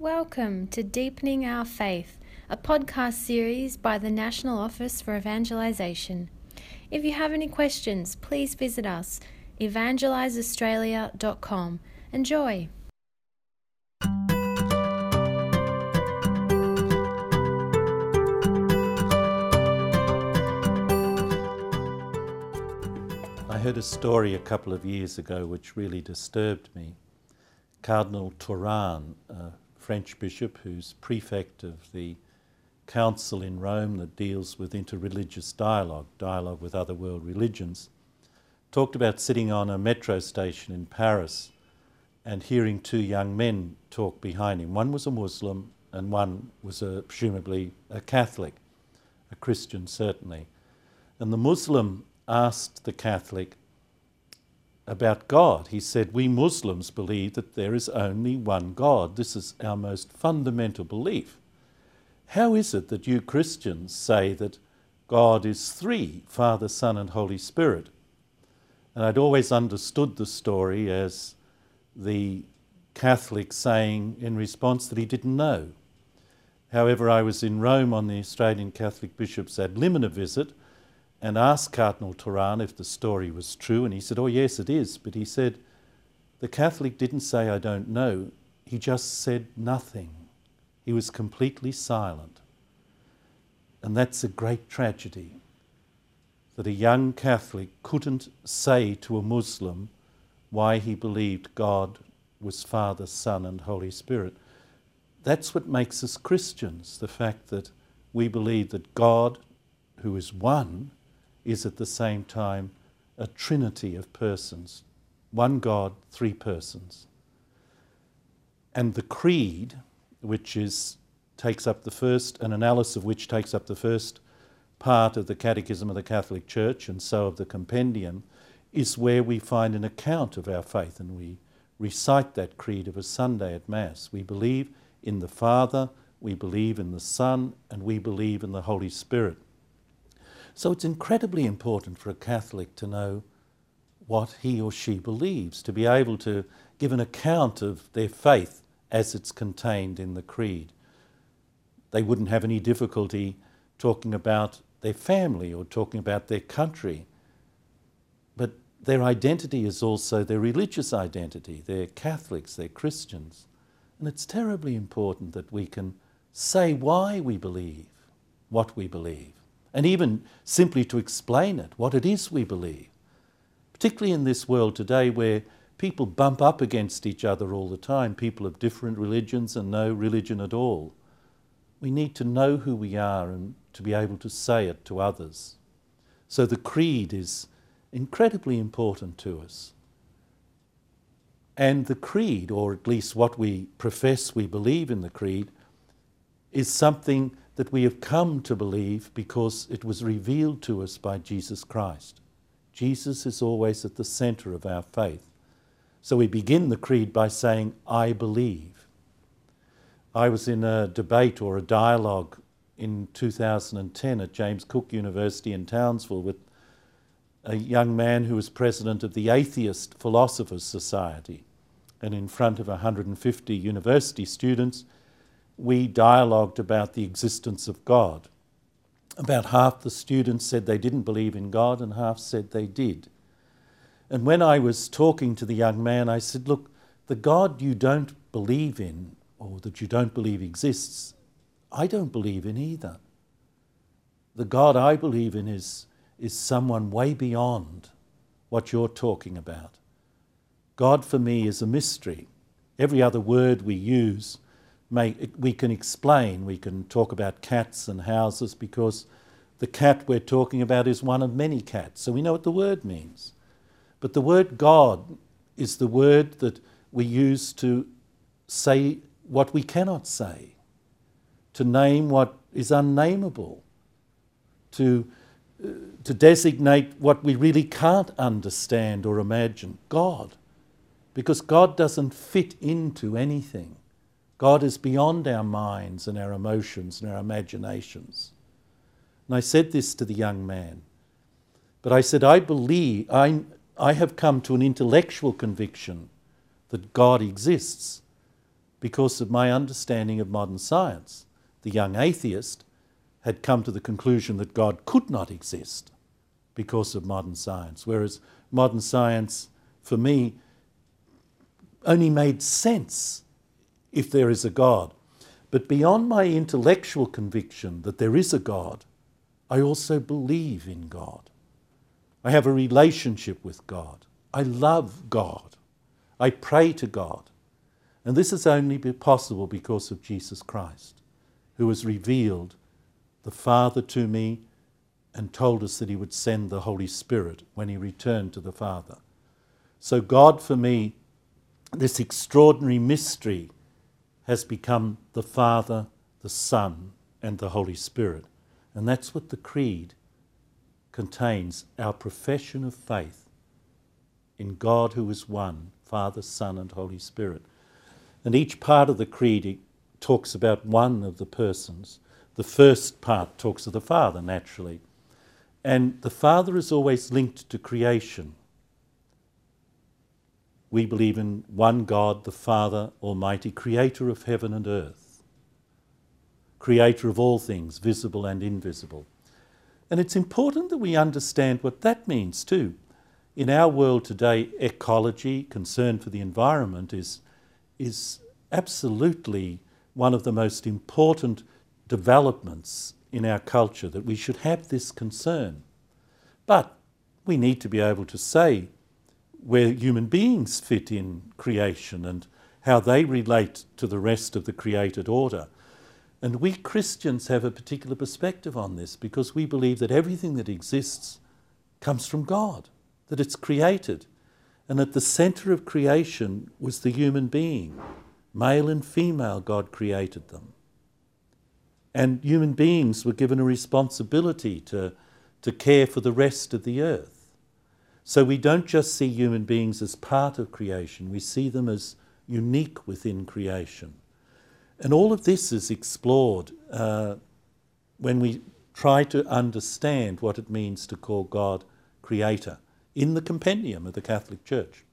Welcome to Deepening Our Faith, a podcast series by the National Office for Evangelisation. If you have any questions, please visit us, evangeliseaustralia.com. Enjoy! I heard a story a couple of years ago which really disturbed me. Cardinal Tauran, a French bishop who's prefect of the council in Rome that deals with interreligious dialogue, dialogue with other world religions, talked about sitting on a metro station in Paris and hearing two young men talk behind him. One was a Muslim and one was a, presumably a Catholic, a Christian certainly. And the Muslim asked the Catholic, about God. He said, We Muslims believe that there is only one God. This is our most fundamental belief. How is it that you Christians say that God is three Father, Son, and Holy Spirit? And I'd always understood the story as the Catholic saying in response that he didn't know. However, I was in Rome on the Australian Catholic Bishops ad limina visit and asked Cardinal Tauran if the story was true, and he said, Oh, yes, it is. But he said, The Catholic didn't say, I don't know. He just said nothing. He was completely silent. And that's a great tragedy that a young Catholic couldn't say to a Muslim why he believed God was Father, Son, and Holy Spirit. That's what makes us Christians the fact that we believe that God, who is one, is at the same time a trinity of persons one God, three persons. And the creed, which is, takes up the first, an analysis of which takes up the first part of the Catechism of the Catholic Church and so of the Compendium, is where we find an account of our faith and we recite that creed of a Sunday at Mass. We believe in the Father, we believe in the Son, and we believe in the Holy Spirit. So it's incredibly important for a Catholic to know what he or she believes, to be able to give an account of their faith as it's contained in the Creed. They wouldn't have any difficulty talking about their family or talking about their country. But their identity is also their religious identity. They're Catholics, they're Christians. And it's terribly important that we can say why we believe what we believe and even simply to explain it, what it is we believe. Particularly in this world today where people bump up against each other all the time, people of different religions and no religion at all. We need to know who we are and to be able to say it to others. So the creed is incredibly important to us. And the creed, or at least what we profess we believe in the creed, is something that we have come to believe because it was revealed to us by Jesus Christ. Jesus is always at the center of our faith. So we begin the creed by saying, I believe. I was in a debate or a dialogue in 2010 at James Cook University in Townsville with a young man who was president of the Atheist Philosophers Society. And in front of 150 university students, we dialogued about the existence of God. About half the students said they didn't believe in God, and half said they did. And when I was talking to the young man, I said, Look, the God you don't believe in, or that you don't believe exists, I don't believe in either. The God I believe in is, is someone way beyond what you're talking about. God for me is a mystery. Every other word we use make, we can explain, we can talk about cats and houses because the cat we're talking about is one of many cats, so we know what the word means. But the word God is the word that we use to say what we cannot say, to name what is unnameable, to, uh, to designate what we really can't understand or imagine God. Because God doesn't fit into anything. God is beyond our minds and our emotions and our imaginations. And I said this to the young man. But I said, I believe, I, I have come to an intellectual conviction that God exists. because of my understanding of modern science. The young atheist had come to the conclusion that God could not exist because of modern science, whereas modern science, for me, only made sense if there is a God. But beyond my intellectual conviction that there is a God, I also believe in God. I have a relationship with God. I love God. I pray to God. And this is only possible because of Jesus Christ, who has revealed the Father to me and told us that he would send the Holy Spirit when he returned to the Father. So, God, for me, this extraordinary mystery has become the Father, the Son, and the Holy Spirit. And that's what the Creed contains our profession of faith in God who is one, Father, Son, and Holy Spirit. And each part of the Creed talks about one of the persons. The first part talks of the Father, naturally. And the Father is always linked to creation. We believe in one God, the Father Almighty, creator of heaven and earth, creator of all things, visible and invisible. And it's important that we understand what that means too. In our world today, ecology, concern for the environment, is, is absolutely one of the most important developments in our culture, that we should have this concern. But we need to be able to say where human beings fit in creation and how they relate to the rest of the created order. And we Christians have a particular perspective on this because we believe that everything that exists comes from God, that it's created. And at the center of creation was the human being. Male and female, God created them. And human beings were given a responsibility to, to care for the rest of the earth. So we don't just see human beings as part of creation, we see them as unique within creation. And all of this is explored uh, when we try to understand what it means to call God Creator in the compendium of the Catholic Church,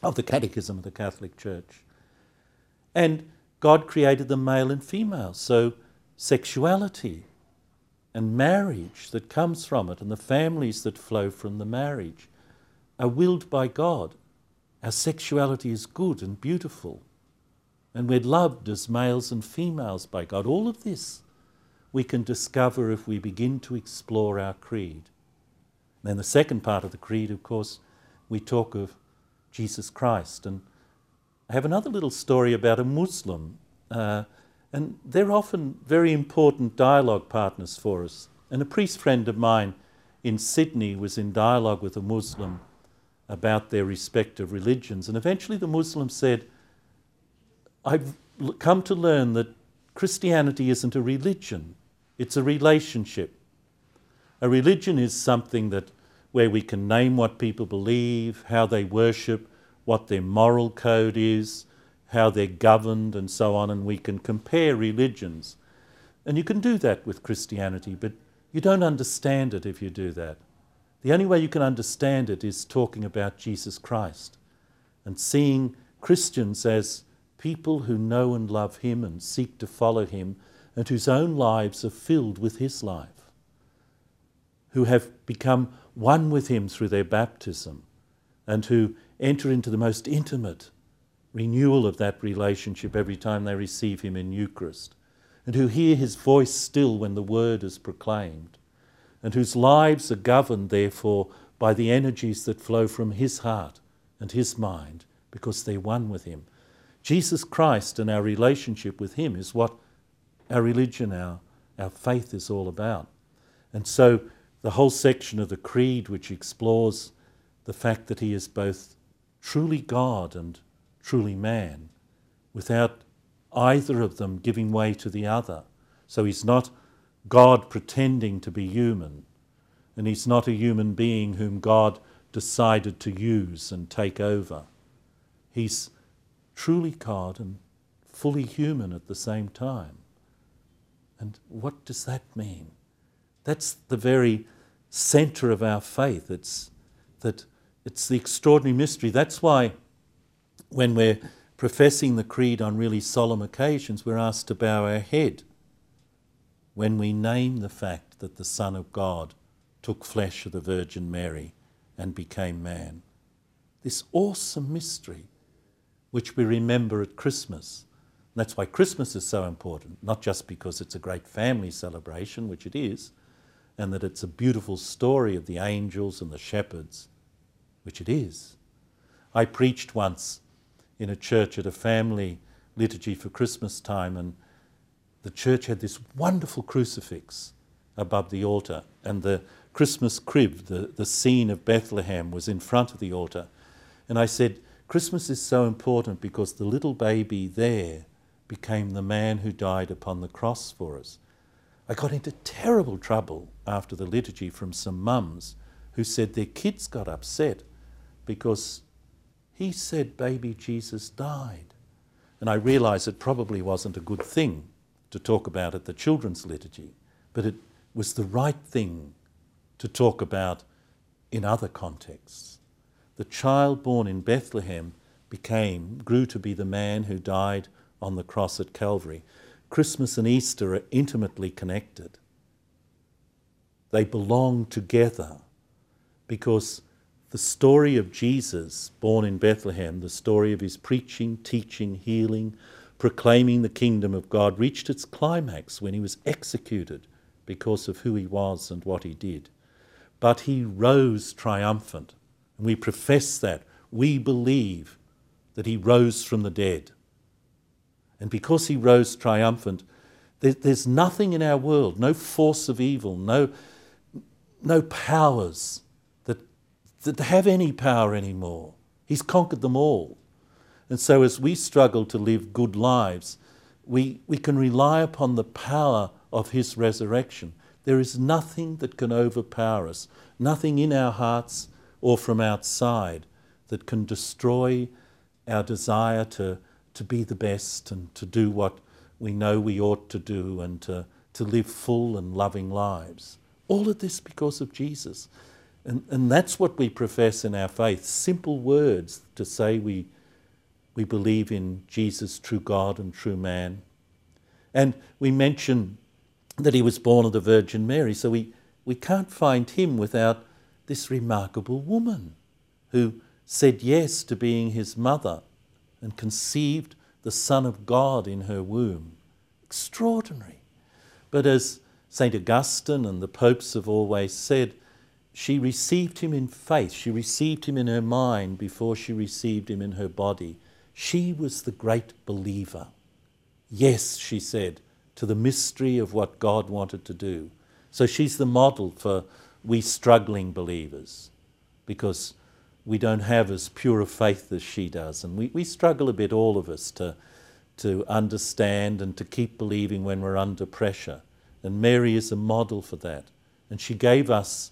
of the Catechism of the Catholic Church. And God created the male and female, so sexuality and marriage that comes from it and the families that flow from the marriage are willed by God. Our sexuality is good and beautiful and we're loved as males and females by God. All of this we can discover if we begin to explore our creed. then the second part of the creed, of course, we talk of Jesus Christ. And I have another little story about a Muslim, uh, and they're often very important dialogue partners for us. And a priest friend of mine in Sydney was in dialogue with a Muslim about their respective religions, and eventually the Muslim said, I've come to learn that Christianity isn't a religion, it's a relationship. A religion is something that where we can name what people believe, how they worship, what their moral code is, how they're governed, and so on, and we can compare religions. And you can do that with Christianity, but you don't understand it if you do that. The only way you can understand it is talking about Jesus Christ. And seeing Christians as people who know and love Him and seek to follow Him and whose own lives are filled with His life, who have become one with Him through their baptism and who enter into the most intimate renewal of that relationship every time they receive Him in Eucharist, and who hear His voice still when the Word is proclaimed, and whose lives are governed, therefore, by the energies that flow from His heart and His mind, because they're one with Him. Jesus Christ and our relationship with Him is what our religion, our, our faith is all about. And so the whole section of the Creed, which explores the fact that He is both truly God and truly man, without either of them giving way to the other. So He's not God pretending to be human, and He's not a human being whom God decided to use and take over. He's truly God and fully human at the same time. And what does that mean? That's the very center of our faith. It's that it's the extraordinary mystery. That's why when we're professing the creed on really solemn occasions, we're asked to bow our head when we name the fact that the Son of God took flesh of the Virgin Mary and became man. This awesome mystery, which we remember at Christmas. That's why Christmas is so important, not just because it's a great family celebration, which it is, and that it's a beautiful story of the angels and the shepherds, which it is. I preached once in a church at a family liturgy for Christmas time, and the church had this wonderful crucifix above the altar, and the Christmas crib, the, the scene of Bethlehem, was in front of the altar. And I said, Christmas is so important because the little baby there became the man who died upon the cross for us. I got into terrible trouble after the liturgy from some mums who said their kids got upset because he said baby Jesus died. And I realised it probably wasn't a good thing to talk about at the children's liturgy, but it was the right thing to talk about in other contexts. The child born in Bethlehem became, grew to be the man who died on the cross at Calvary. Christmas and Easter are intimately connected. They belong together because the story of Jesus, born in Bethlehem, the story of his preaching, teaching, healing, proclaiming the kingdom of God, reached its climax when he was executed because of who he was and what he did. But he rose triumphant, and we profess that. We believe that he rose from the dead. And because he rose triumphant, there's nothing in our world, no force of evil, no, no powers that that have any power anymore. He's conquered them all. And so, as we struggle to live good lives, we, we can rely upon the power of His resurrection. There is nothing that can overpower us, nothing in our hearts or from outside that can destroy our desire to, to be the best and to do what we know we ought to do and to, to live full and loving lives. All of this because of Jesus. And, and that's what we profess in our faith simple words to say we, we believe in Jesus, true God and true man. And we mention that he was born of the Virgin Mary, so we, we can't find him without this remarkable woman who said yes to being his mother and conceived the Son of God in her womb. Extraordinary. But as St. Augustine and the popes have always said, she received him in faith. She received him in her mind before she received him in her body. She was the great believer. Yes, she said, to the mystery of what God wanted to do. So she's the model for we struggling believers because we don't have as pure a faith as she does. And we, we struggle a bit, all of us, to, to understand and to keep believing when we're under pressure. And Mary is a model for that. And she gave us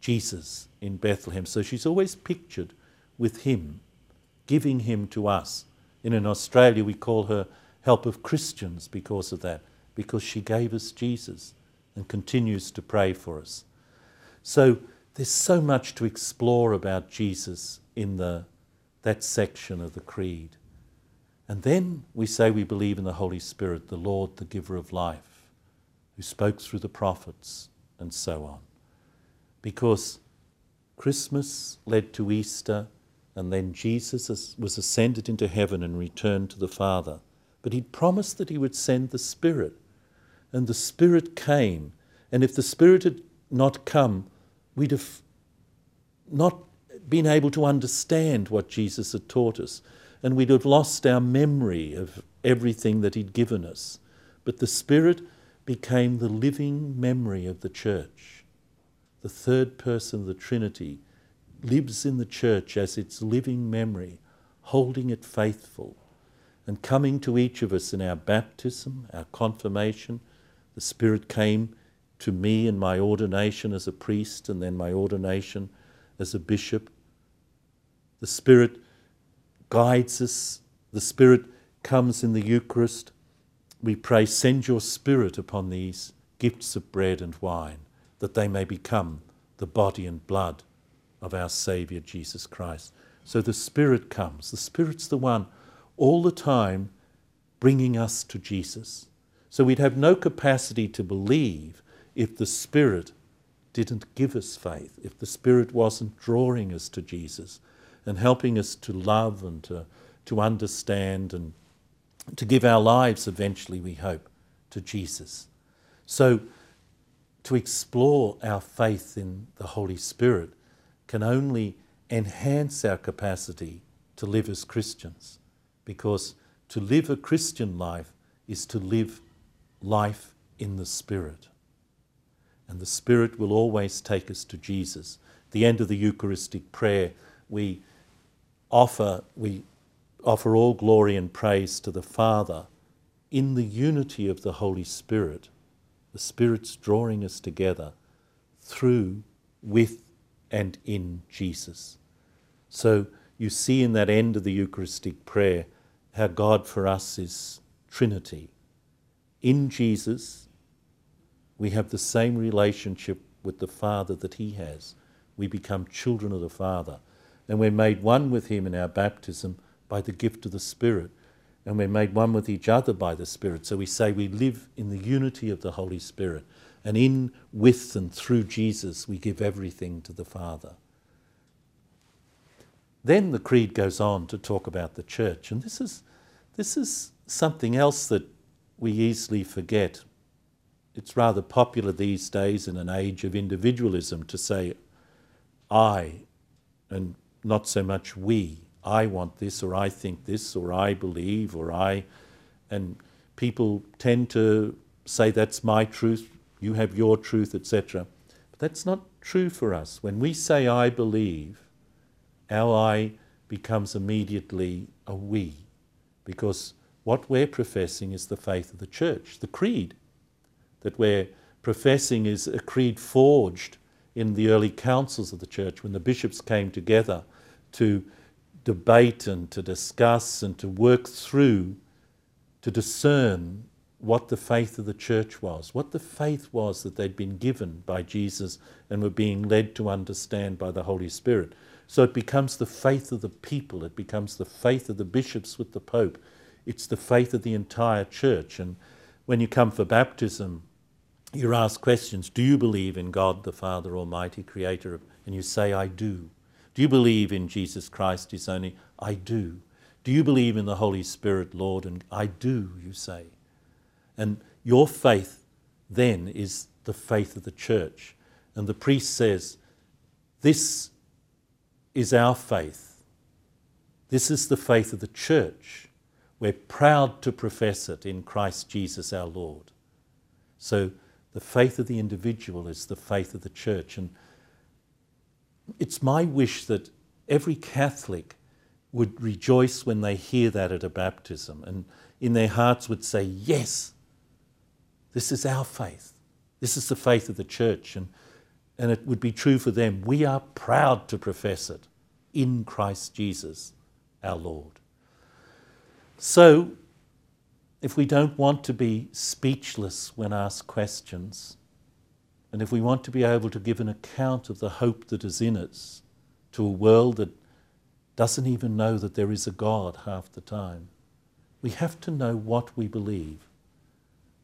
Jesus in Bethlehem. So she's always pictured with him, giving him to us. And in Australia, we call her Help of Christians because of that, because she gave us Jesus and continues to pray for us. So there's so much to explore about Jesus in the, that section of the Creed. And then we say we believe in the Holy Spirit, the Lord, the giver of life, who spoke through the prophets, and so on because Christmas led to Easter, and then Jesus was ascended into heaven and returned to the Father. But he'd promised that he would send the Spirit, and the Spirit came. And if the Spirit had not come, we'd have not been able to understand what Jesus had taught us, and we'd have lost our memory of everything that he'd given us. But the Spirit became the living memory of the church the third person of the Trinity, lives in the church as its living memory, holding it faithful, and coming to each of us in our baptism, our confirmation. The Spirit came to me in my ordination as a priest and then my ordination as a bishop. The Spirit guides us, the Spirit comes in the Eucharist. We pray, send your Spirit upon these gifts of bread and wine that they may become the body and blood of our Saviour Jesus Christ. So the Spirit comes. The Spirit's the one all the time bringing us to Jesus. So we'd have no capacity to believe if the Spirit didn't give us faith, if the Spirit wasn't drawing us to Jesus and helping us to love and to, to understand and to give our lives eventually, we hope, to Jesus. So to explore our faith in the Holy Spirit can only enhance our capacity to live as Christians because to live a Christian life is to live life in the Spirit. And the Spirit will always take us to Jesus. At the end of the Eucharistic prayer, we offer, we offer all glory and praise to the Father in the unity of the Holy Spirit. The Spirit's drawing us together through, with, and in Jesus. So you see in that end of the Eucharistic prayer how God for us is Trinity. In Jesus, we have the same relationship with the Father that He has. We become children of the Father. And we're made one with Him in our baptism by the gift of the Spirit. And we're made one with each other by the Spirit. So we say we live in the unity of the Holy Spirit. And in, with, and through Jesus, we give everything to the Father. Then the Creed goes on to talk about the church. And this is, this is something else that we easily forget it's rather popular these days in an age of individualism to say I and not so much we. I want this, or I think this, or I believe, or I. And people tend to say that's my truth, you have your truth, etc. But that's not true for us. When we say I believe, our I becomes immediately a we, because what we're professing is the faith of the church, the creed that we're professing is a creed forged in the early councils of the church when the bishops came together to debate and to discuss and to work through to discern what the faith of the church was, what the faith was that they'd been given by Jesus and were being led to understand by the Holy Spirit. So it becomes the faith of the people, it becomes the faith of the bishops with the Pope, it's the faith of the entire church. And when you come for baptism, you're asked questions Do you believe in God the Father Almighty, Creator? Of, and you say, I do. Do you believe in Jesus Christ, His only? I do. Do you believe in the Holy Spirit, Lord? And I do, you say. And your faith then is the faith of the church. And the priest says, This is our faith. This is the faith of the church. We're proud to profess it in Christ Jesus our Lord. So the faith of the individual is the faith of the church. And it's my wish that every Catholic would rejoice when they hear that at a baptism and in their hearts would say, Yes, this is our faith. This is the faith of the church. And, and it would be true for them. We are proud to profess it in Christ Jesus our Lord. So, if we don't want to be speechless when asked questions, and if we want to be able to give an account of the hope that is in us to a world that doesn't even know that there is a God half the time, we have to know what we believe.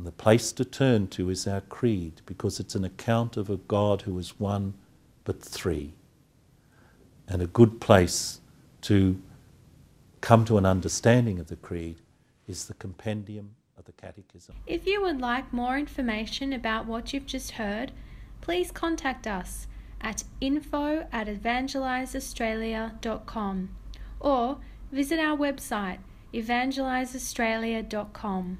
And the place to turn to is our creed, because it's an account of a God who is one but three. And a good place to come to an understanding of the creed is the compendium of the Catechism. If you would like more information about what you've just heard, please contact us at info at evangeliseaustralia.com or visit our website evangeliseaustralia.com.